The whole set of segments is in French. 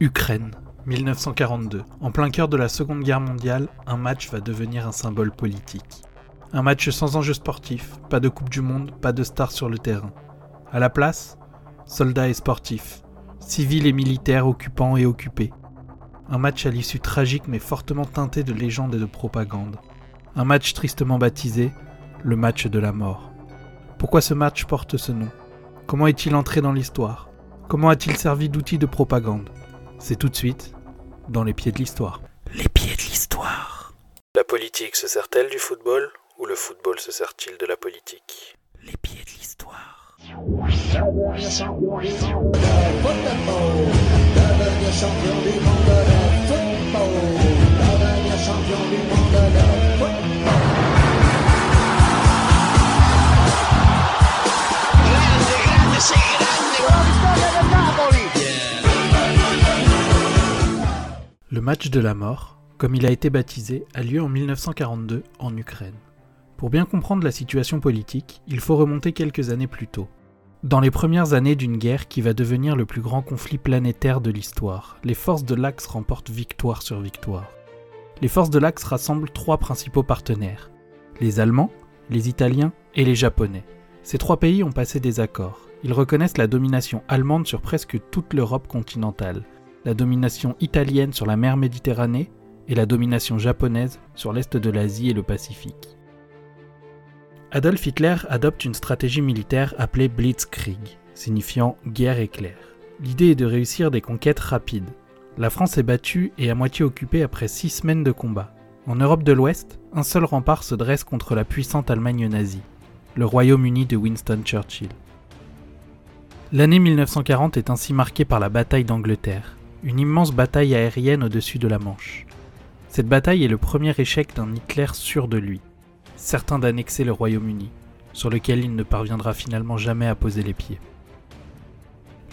Ukraine, 1942. En plein cœur de la Seconde Guerre mondiale, un match va devenir un symbole politique. Un match sans enjeu sportif, pas de Coupe du Monde, pas de stars sur le terrain. À la place, soldats et sportifs, civils et militaires occupants et occupés. Un match à l'issue tragique mais fortement teinté de légende et de propagande. Un match tristement baptisé le match de la mort. Pourquoi ce match porte ce nom? Comment est-il entré dans l'histoire? Comment a-t-il servi d'outil de propagande? C'est tout de suite dans les pieds de l'histoire. Les pieds de l'histoire. La politique se sert-elle du football ou le football se sert-il de la politique? Les pieds de l'histoire. Le match de la mort, comme il a été baptisé, a lieu en 1942 en Ukraine. Pour bien comprendre la situation politique, il faut remonter quelques années plus tôt. Dans les premières années d'une guerre qui va devenir le plus grand conflit planétaire de l'histoire, les forces de l'Axe remportent victoire sur victoire. Les forces de l'Axe rassemblent trois principaux partenaires les Allemands, les Italiens et les Japonais. Ces trois pays ont passé des accords. Ils reconnaissent la domination allemande sur presque toute l'Europe continentale, la domination italienne sur la mer Méditerranée et la domination japonaise sur l'est de l'Asie et le Pacifique. Adolf Hitler adopte une stratégie militaire appelée Blitzkrieg, signifiant guerre éclair. L'idée est de réussir des conquêtes rapides. La France est battue et à moitié occupée après six semaines de combat. En Europe de l'Ouest, un seul rempart se dresse contre la puissante Allemagne nazie, le Royaume-Uni de Winston Churchill. L'année 1940 est ainsi marquée par la bataille d'Angleterre, une immense bataille aérienne au-dessus de la Manche. Cette bataille est le premier échec d'un Hitler sûr de lui, certain d'annexer le Royaume-Uni, sur lequel il ne parviendra finalement jamais à poser les pieds.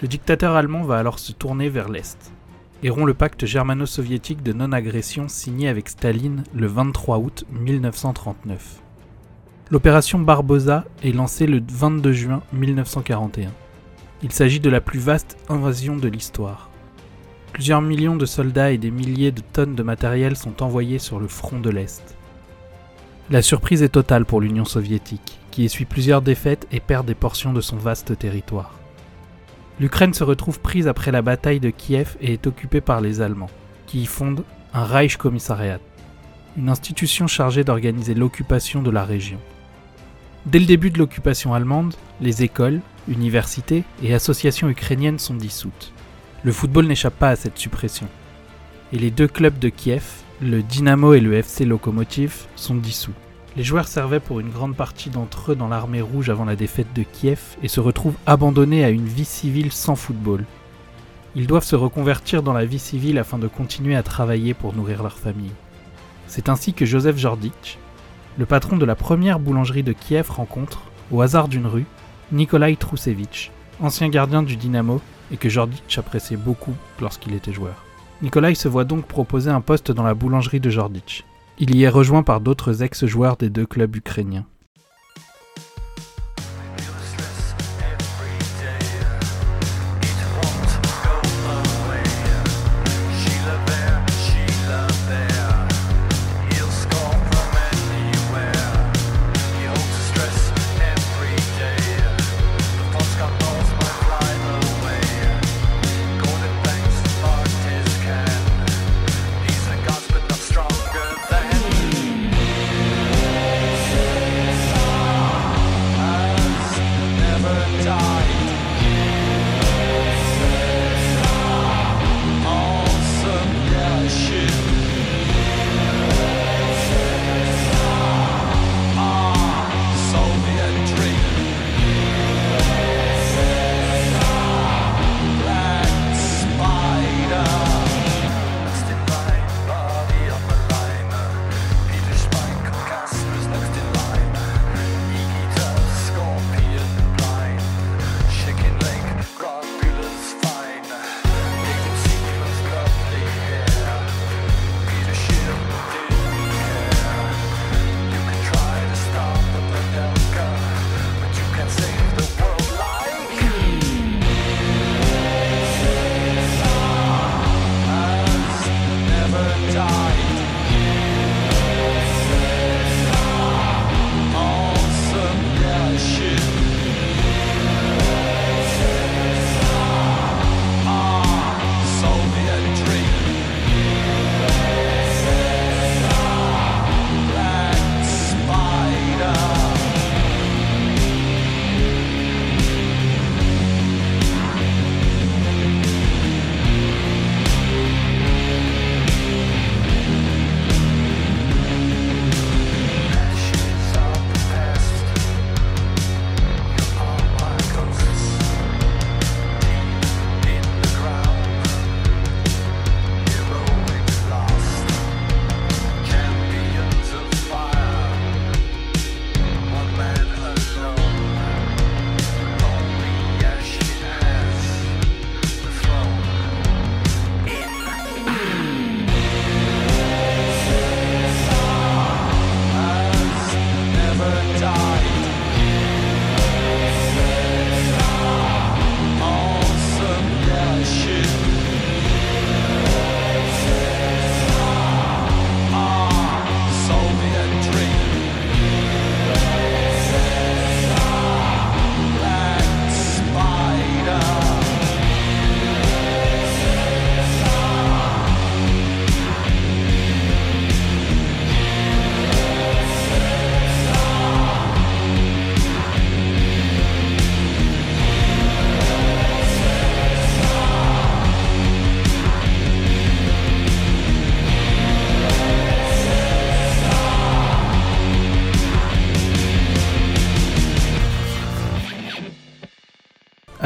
Le dictateur allemand va alors se tourner vers l'Est, et rompt le pacte germano-soviétique de non-agression signé avec Staline le 23 août 1939. L'opération Barbosa est lancée le 22 juin 1941. Il s'agit de la plus vaste invasion de l'histoire. Plusieurs millions de soldats et des milliers de tonnes de matériel sont envoyés sur le front de l'Est. La surprise est totale pour l'Union soviétique, qui essuie plusieurs défaites et perd des portions de son vaste territoire. L'Ukraine se retrouve prise après la bataille de Kiev et est occupée par les Allemands, qui y fondent un Reichskommissariat, une institution chargée d'organiser l'occupation de la région. Dès le début de l'occupation allemande, les écoles, universités et associations ukrainiennes sont dissoutes. Le football n'échappe pas à cette suppression. Et les deux clubs de Kiev, le Dynamo et le FC Lokomotiv, sont dissous. Les joueurs servaient pour une grande partie d'entre eux dans l'armée rouge avant la défaite de Kiev et se retrouvent abandonnés à une vie civile sans football. Ils doivent se reconvertir dans la vie civile afin de continuer à travailler pour nourrir leur famille. C'est ainsi que Joseph Jordic, le patron de la première boulangerie de Kiev, rencontre, au hasard d'une rue, Nikolai Trousevich, ancien gardien du Dynamo et que Jordic appréciait beaucoup lorsqu'il était joueur. Nikolai se voit donc proposer un poste dans la boulangerie de Jordic. Il y est rejoint par d'autres ex-joueurs des deux clubs ukrainiens.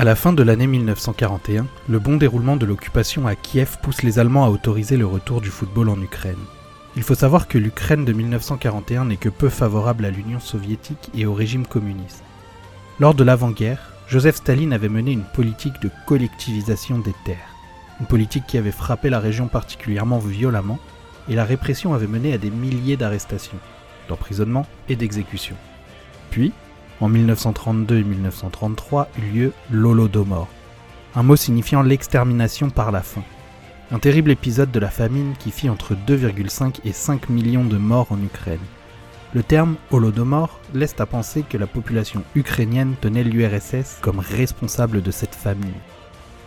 La fin de l'année 1941, le bon déroulement de l'occupation à Kiev pousse les Allemands à autoriser le retour du football en Ukraine. Il faut savoir que l'Ukraine de 1941 n'est que peu favorable à l'Union soviétique et au régime communiste. Lors de l'avant-guerre, Joseph Staline avait mené une politique de collectivisation des terres, une politique qui avait frappé la région particulièrement violemment, et la répression avait mené à des milliers d'arrestations, d'emprisonnements et d'exécutions. Puis, en 1932 et 1933 eut lieu l'Holodomor, un mot signifiant l'extermination par la faim. Un terrible épisode de la famine qui fit entre 2,5 et 5 millions de morts en Ukraine. Le terme Holodomor laisse à penser que la population ukrainienne tenait l'URSS comme responsable de cette famine,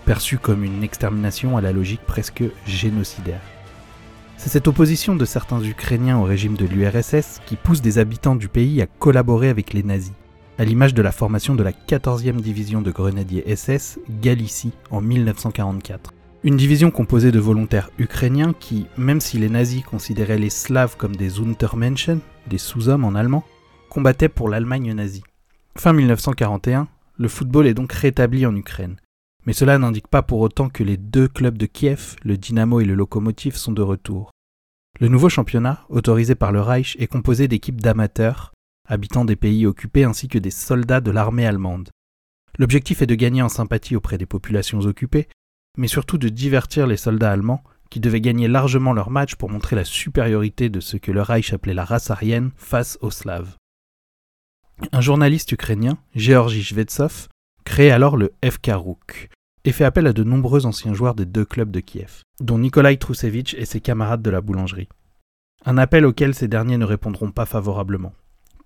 perçue comme une extermination à la logique presque génocidaire. C'est cette opposition de certains Ukrainiens au régime de l'URSS qui pousse des habitants du pays à collaborer avec les nazis, à l'image de la formation de la 14e division de grenadiers SS Galicie en 1944. Une division composée de volontaires ukrainiens qui, même si les nazis considéraient les Slaves comme des Untermenschen, des sous-hommes en allemand, combattaient pour l'Allemagne nazie. Fin 1941, le football est donc rétabli en Ukraine. Mais cela n'indique pas pour autant que les deux clubs de Kiev, le Dynamo et le Lokomotiv, sont de retour. Le nouveau championnat, autorisé par le Reich, est composé d'équipes d'amateurs, habitants des pays occupés ainsi que des soldats de l'armée allemande. L'objectif est de gagner en sympathie auprès des populations occupées mais surtout de divertir les soldats allemands qui devaient gagner largement leur match pour montrer la supériorité de ce que le Reich appelait la race aryenne face aux Slaves. Un journaliste ukrainien, Georgi Shvetsov, crée alors le FK Rouk et fait appel à de nombreux anciens joueurs des deux clubs de Kiev, dont Nikolai Trousevich et ses camarades de la boulangerie. Un appel auquel ces derniers ne répondront pas favorablement.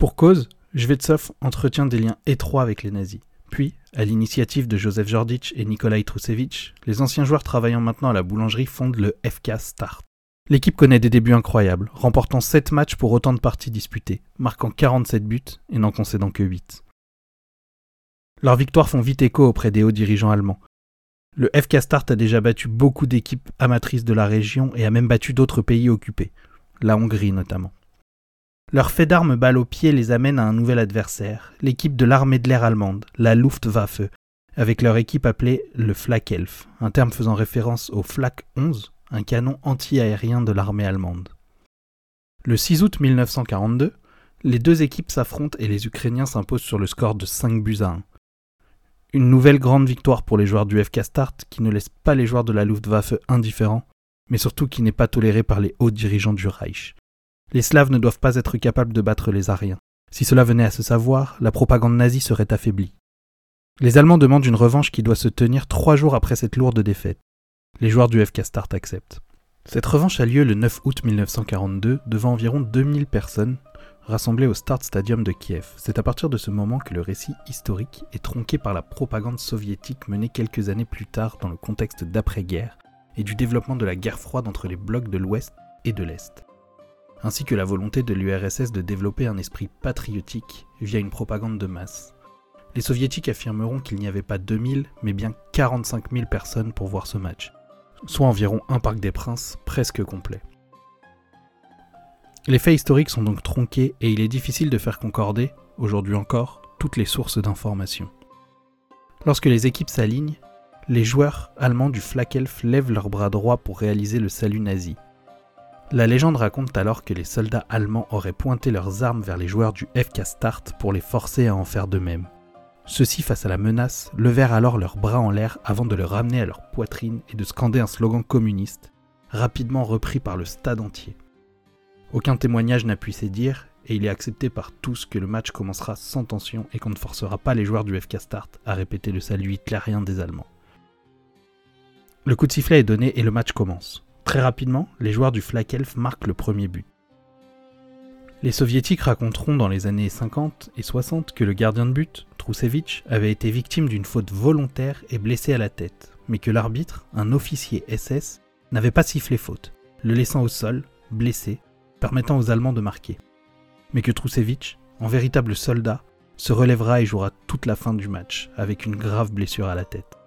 Pour cause, Shvetsov entretient des liens étroits avec les nazis. Puis, à l'initiative de Joseph Jordic et Nikolai Trousevich, les anciens joueurs travaillant maintenant à la boulangerie fondent le FK Start. L'équipe connaît des débuts incroyables, remportant 7 matchs pour autant de parties disputées, marquant 47 buts et n'en concédant que 8. Leurs victoires font vite écho auprès des hauts dirigeants allemands. Le FK Start a déjà battu beaucoup d'équipes amatrices de la région et a même battu d'autres pays occupés, la Hongrie notamment. Leur fait d'armes balle au pied les amène à un nouvel adversaire, l'équipe de l'armée de l'air allemande, la Luftwaffe, avec leur équipe appelée le Flakelf, un terme faisant référence au Flak 11, un canon anti-aérien de l'armée allemande. Le 6 août 1942, les deux équipes s'affrontent et les Ukrainiens s'imposent sur le score de 5 buts à 1. Une nouvelle grande victoire pour les joueurs du FK Start qui ne laisse pas les joueurs de la Luftwaffe indifférents, mais surtout qui n'est pas toléré par les hauts dirigeants du Reich. Les Slaves ne doivent pas être capables de battre les Ariens. Si cela venait à se savoir, la propagande nazie serait affaiblie. Les Allemands demandent une revanche qui doit se tenir trois jours après cette lourde défaite. Les joueurs du FK Start acceptent. Cette revanche a lieu le 9 août 1942 devant environ 2000 personnes rassemblées au Start Stadium de Kiev. C'est à partir de ce moment que le récit historique est tronqué par la propagande soviétique menée quelques années plus tard dans le contexte d'après-guerre et du développement de la guerre froide entre les blocs de l'Ouest et de l'Est ainsi que la volonté de l'URSS de développer un esprit patriotique via une propagande de masse. Les soviétiques affirmeront qu'il n'y avait pas 2000, mais bien 45 000 personnes pour voir ce match, soit environ un Parc des Princes presque complet. Les faits historiques sont donc tronqués et il est difficile de faire concorder, aujourd'hui encore, toutes les sources d'informations. Lorsque les équipes s'alignent, les joueurs allemands du Flakelf lèvent leur bras droit pour réaliser le salut nazi, la légende raconte alors que les soldats allemands auraient pointé leurs armes vers les joueurs du FK Start pour les forcer à en faire de même. Ceux-ci, face à la menace, levèrent alors leurs bras en l'air avant de le ramener à leur poitrine et de scander un slogan communiste, rapidement repris par le stade entier. Aucun témoignage n'a pu dire, et il est accepté par tous que le match commencera sans tension et qu'on ne forcera pas les joueurs du FK Start à répéter le salut hitlérien des Allemands. Le coup de sifflet est donné et le match commence. Très rapidement, les joueurs du Flakelf marquent le premier but. Les soviétiques raconteront dans les années 50 et 60 que le gardien de but, Trousevich, avait été victime d'une faute volontaire et blessé à la tête, mais que l'arbitre, un officier SS, n'avait pas sifflé faute, le laissant au sol, blessé, permettant aux Allemands de marquer. Mais que Trousevich, en véritable soldat, se relèvera et jouera toute la fin du match, avec une grave blessure à la tête.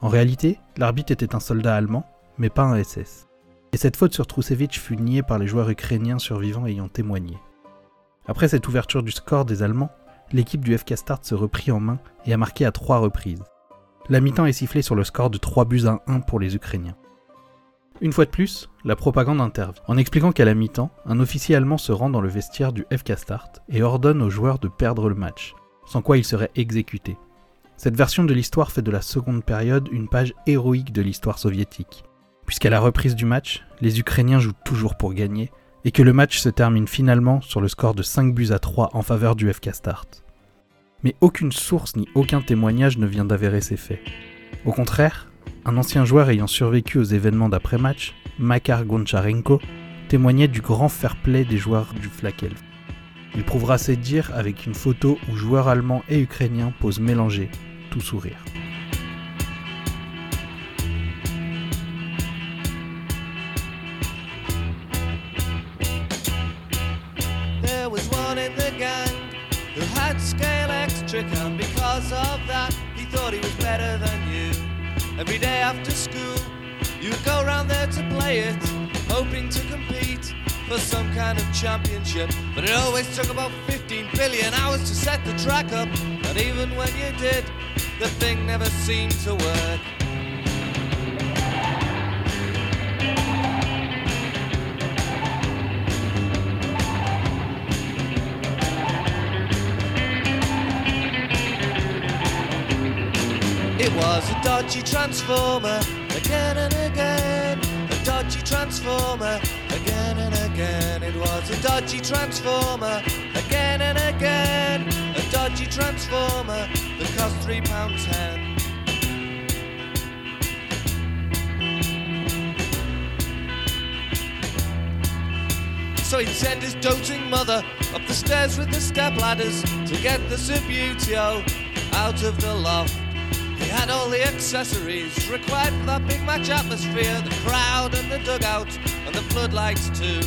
En réalité, l'arbitre était un soldat allemand, mais pas un SS. Et cette faute sur Trousevich fut niée par les joueurs ukrainiens survivants ayant témoigné. Après cette ouverture du score des Allemands, l'équipe du FK Start se reprit en main et a marqué à trois reprises. la mi-temps est sifflée sur le score de 3 buts à 1 pour les Ukrainiens. Une fois de plus, la propagande intervient, en expliquant qu'à la mi-temps, un officier allemand se rend dans le vestiaire du FK Start et ordonne aux joueurs de perdre le match, sans quoi ils seraient exécutés. Cette version de l'histoire fait de la seconde période une page héroïque de l'histoire soviétique, puisqu'à la reprise du match, les Ukrainiens jouent toujours pour gagner, et que le match se termine finalement sur le score de 5 buts à 3 en faveur du FK Start. Mais aucune source ni aucun témoignage ne vient d'avérer ces faits. Au contraire, un ancien joueur ayant survécu aux événements d'après-match, Makar Goncharenko, témoignait du grand fair-play des joueurs du Flakel. Il prouvera ses dires avec une photo où joueurs allemands et ukrainiens posent mélangés, tout sourire. Extric, and because of that, he thought he was better than you. Every day after school, you would go round there to play it, hoping to compete for some kind of championship. But it always took about 15 billion hours to set the track up, and even when you did, the thing never seemed to work. Was a dodgy transformer again and again. A dodgy transformer again and again. It was a dodgy transformer again and again. A dodgy transformer that cost three pound ten. So he'd send his doting mother up the stairs with the step ladders to get the Subutio out of the loft. He had all the accessories required for that big match atmosphere the crowd and the dugout and the floodlights too.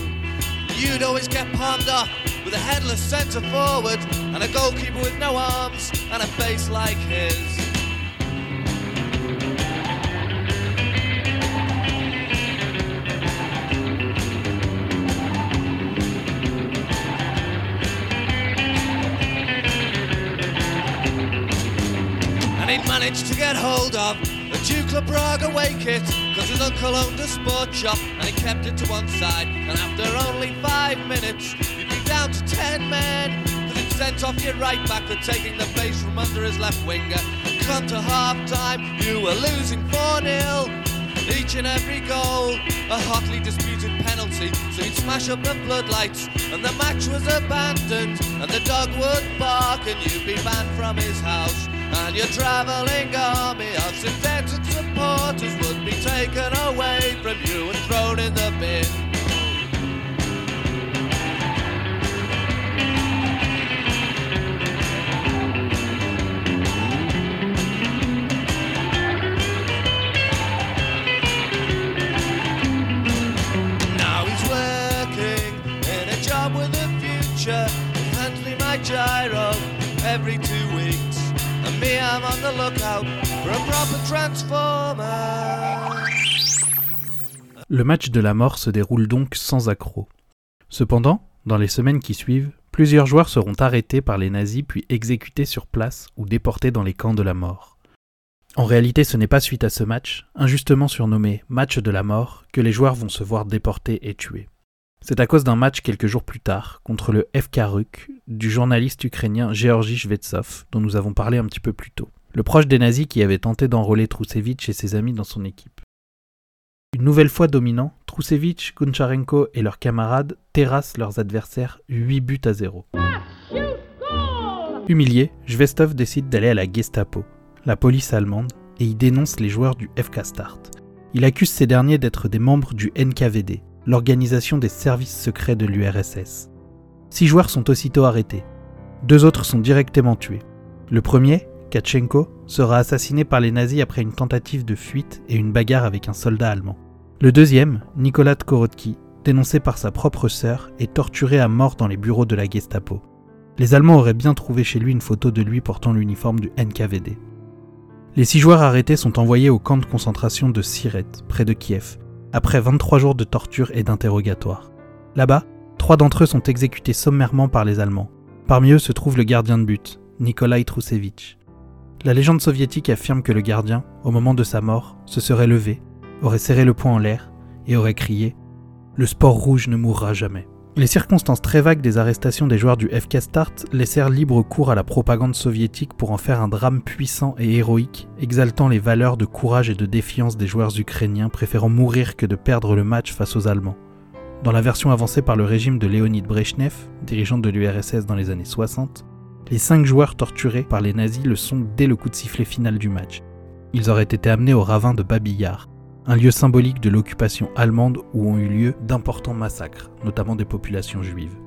You'd always get palmed off with a headless centre forward and a goalkeeper with no arms and a face like his. And he'd managed to get hold of a Dukla Prague away kit because his uncle owned a sports shop and he kept it to one side. And after only five minutes, you'd be down to ten men because he'd sent off your right back for taking the base from under his left winger. Come to half time, you were losing 4 0. Each and every goal, a hotly disputed penalty. So you'd smash up the floodlights, and the match was abandoned. And the dog would bark, and you'd be banned from his house. And your travelling army of synthetic supporters would be taken away from you and thrown in the bin. Le match de la mort se déroule donc sans accroc. Cependant, dans les semaines qui suivent, plusieurs joueurs seront arrêtés par les nazis puis exécutés sur place ou déportés dans les camps de la mort. En réalité, ce n'est pas suite à ce match, injustement surnommé match de la mort, que les joueurs vont se voir déportés et tués. C'est à cause d'un match quelques jours plus tard, contre le FK Ruk, du journaliste ukrainien Georgi Shvetsov, dont nous avons parlé un petit peu plus tôt, le proche des nazis qui avait tenté d'enrôler Trousevich et ses amis dans son équipe. Une nouvelle fois dominant, Trousevich, Goncharenko et leurs camarades terrassent leurs adversaires 8 buts à 0. Humilié, Jvestov décide d'aller à la Gestapo, la police allemande, et y dénonce les joueurs du FK Start. Il accuse ces derniers d'être des membres du NKVD, l'organisation des services secrets de l'URSS. Six joueurs sont aussitôt arrêtés. Deux autres sont directement tués. Le premier, Katchenko, sera assassiné par les nazis après une tentative de fuite et une bagarre avec un soldat allemand. Le deuxième, Nicolas Tkorotki, dénoncé par sa propre sœur, est torturé à mort dans les bureaux de la Gestapo. Les Allemands auraient bien trouvé chez lui une photo de lui portant l'uniforme du NKVD. Les six joueurs arrêtés sont envoyés au camp de concentration de Siret, près de Kiev, après 23 jours de torture et d'interrogatoire. Là-bas, trois d'entre eux sont exécutés sommairement par les Allemands. Parmi eux se trouve le gardien de but, Nikolai Trousevich. La légende soviétique affirme que le gardien, au moment de sa mort, se serait levé, aurait serré le poing en l'air et aurait crié ⁇ Le sport rouge ne mourra jamais ⁇ les circonstances très vagues des arrestations des joueurs du FK Start laissèrent libre cours à la propagande soviétique pour en faire un drame puissant et héroïque, exaltant les valeurs de courage et de défiance des joueurs ukrainiens préférant mourir que de perdre le match face aux Allemands. Dans la version avancée par le régime de Léonid Brezhnev, dirigeant de l'URSS dans les années 60, les cinq joueurs torturés par les nazis le sont dès le coup de sifflet final du match. Ils auraient été amenés au ravin de Babillard, un lieu symbolique de l'occupation allemande où ont eu lieu d'importants massacres, notamment des populations juives.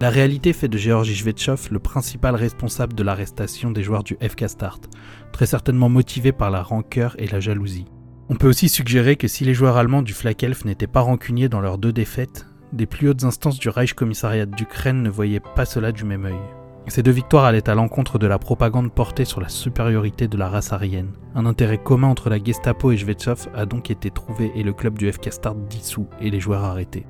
La réalité fait de Georgi Shvetchov le principal responsable de l'arrestation des joueurs du FK Start, très certainement motivé par la rancœur et la jalousie. On peut aussi suggérer que si les joueurs allemands du Flakelf n'étaient pas rancuniers dans leurs deux défaites, des plus hautes instances du Reich Commissariat d'Ukraine ne voyaient pas cela du même œil. Ces deux victoires allaient à l'encontre de la propagande portée sur la supériorité de la race aryenne. Un intérêt commun entre la Gestapo et Shvetsov a donc été trouvé et le club du FK Start dissous et les joueurs arrêtés.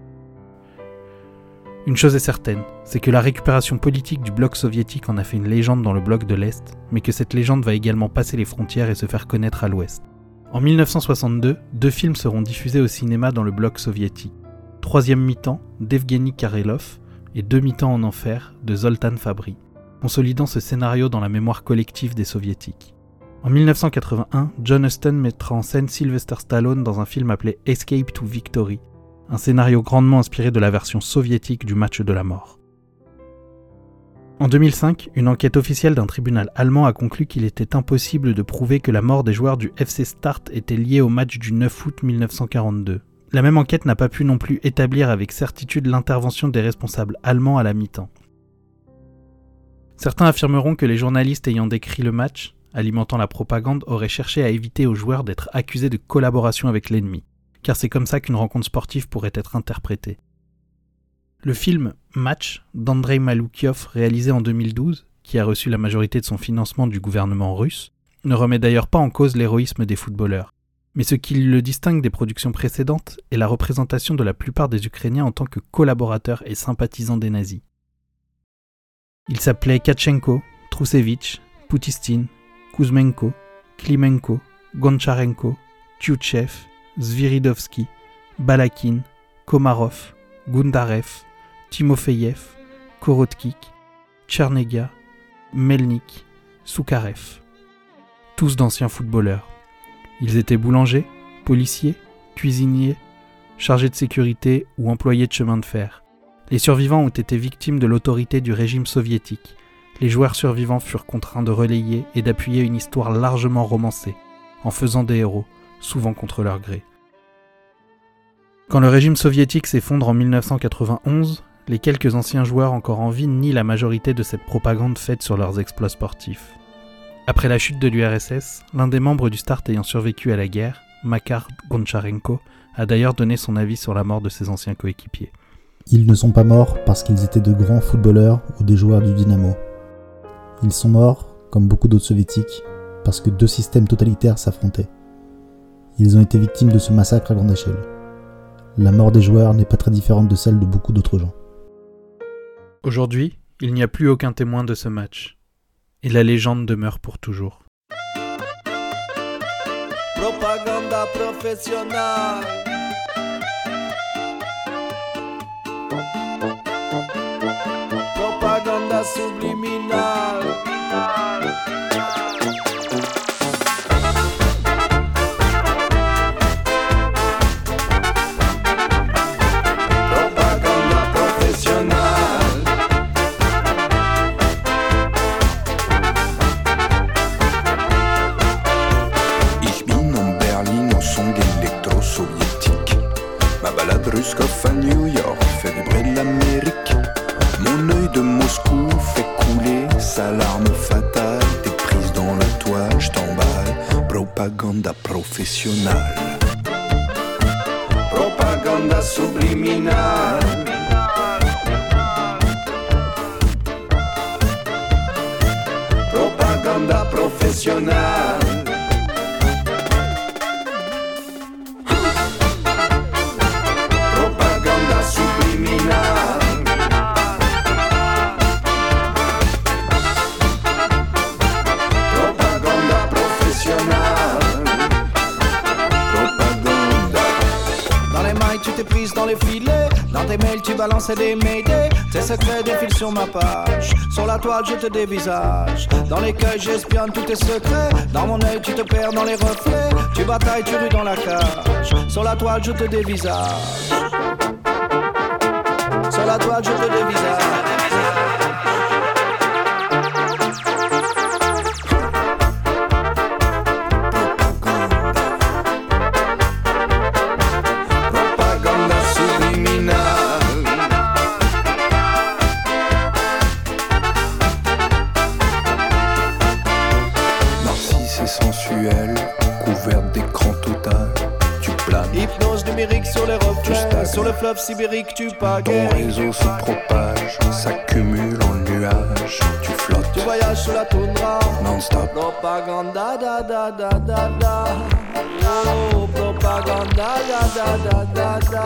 Une chose est certaine, c'est que la récupération politique du bloc soviétique en a fait une légende dans le bloc de l'Est, mais que cette légende va également passer les frontières et se faire connaître à l'Ouest. En 1962, deux films seront diffusés au cinéma dans le bloc soviétique. Troisième mi-temps d'Evgeny Karelov et Deux mi-temps en enfer de Zoltan Fabry, consolidant ce scénario dans la mémoire collective des soviétiques. En 1981, John Huston mettra en scène Sylvester Stallone dans un film appelé Escape to Victory, un scénario grandement inspiré de la version soviétique du match de la mort. En 2005, une enquête officielle d'un tribunal allemand a conclu qu'il était impossible de prouver que la mort des joueurs du FC Start était liée au match du 9 août 1942. La même enquête n'a pas pu non plus établir avec certitude l'intervention des responsables allemands à la mi-temps. Certains affirmeront que les journalistes ayant décrit le match, alimentant la propagande, auraient cherché à éviter aux joueurs d'être accusés de collaboration avec l'ennemi, car c'est comme ça qu'une rencontre sportive pourrait être interprétée. Le film Match d'Andrei Maloukiov, réalisé en 2012, qui a reçu la majorité de son financement du gouvernement russe, ne remet d'ailleurs pas en cause l'héroïsme des footballeurs. Mais ce qui le distingue des productions précédentes est la représentation de la plupart des Ukrainiens en tant que collaborateurs et sympathisants des nazis. Ils s'appelaient Kachenko, Trousevich, Poutistin, Kuzmenko, Klimenko, Goncharenko, Tyuchev, Zviridovski, Balakin, Komarov, Gundarev, Timofeyev, Korotkik, Tchernega, Melnik, Soukarev. Tous d'anciens footballeurs. Ils étaient boulangers, policiers, cuisiniers, chargés de sécurité ou employés de chemin de fer. Les survivants ont été victimes de l'autorité du régime soviétique. Les joueurs survivants furent contraints de relayer et d'appuyer une histoire largement romancée, en faisant des héros, souvent contre leur gré. Quand le régime soviétique s'effondre en 1991, les quelques anciens joueurs encore en vie nient la majorité de cette propagande faite sur leurs exploits sportifs. Après la chute de l'URSS, l'un des membres du Start ayant survécu à la guerre, Makar Goncharenko, a d'ailleurs donné son avis sur la mort de ses anciens coéquipiers. Ils ne sont pas morts parce qu'ils étaient de grands footballeurs ou des joueurs du Dynamo. Ils sont morts, comme beaucoup d'autres soviétiques, parce que deux systèmes totalitaires s'affrontaient. Ils ont été victimes de ce massacre à grande échelle. La mort des joueurs n'est pas très différente de celle de beaucoup d'autres gens. Aujourd'hui, il n'y a plus aucun témoin de ce match et la légende demeure pour toujours. Propaganda professionnelle. Propaganda subliminale. Ma balade Ruskov à New York fait vibrer l'Amérique. Mon œil de Moscou fait couler sa larme fatale. T'es prise dans la toile, je. Propaganda professionnelle. Propaganda subliminale. Propaganda professionnelle. Prise dans les filets. Dans tes mails, tu balançais des médés. Tes secrets défilent sur ma page. Sur la toile, je te dévisage. Dans l'écueil, j'espionne tous tes secrets. Dans mon œil, tu te perds dans les reflets. Tu batailles, tu rues dans la cage. Sur la toile, je te dévisage. Sur la toile, je te dévisage. sur le fleuve sibérique, tu pagaies. Ton réseau se propage, s'accumule en nuages, tu flottes. Tu voyages sur la toundra, non-stop. Propaganda, da da da da da. Propaganda, da da da da da.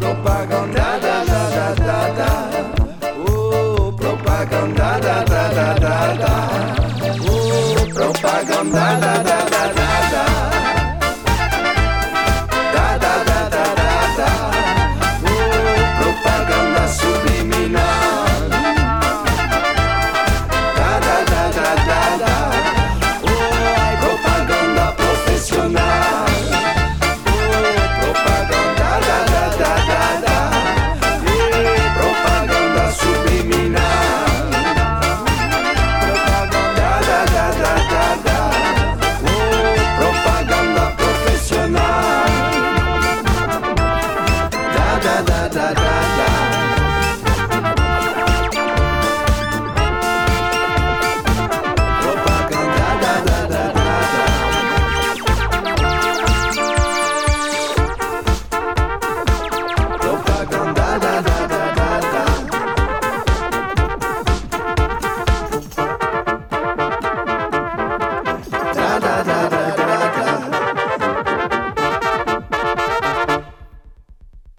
Propaganda, da da da da da. Propaganda, da da da da da. Oh, da da da.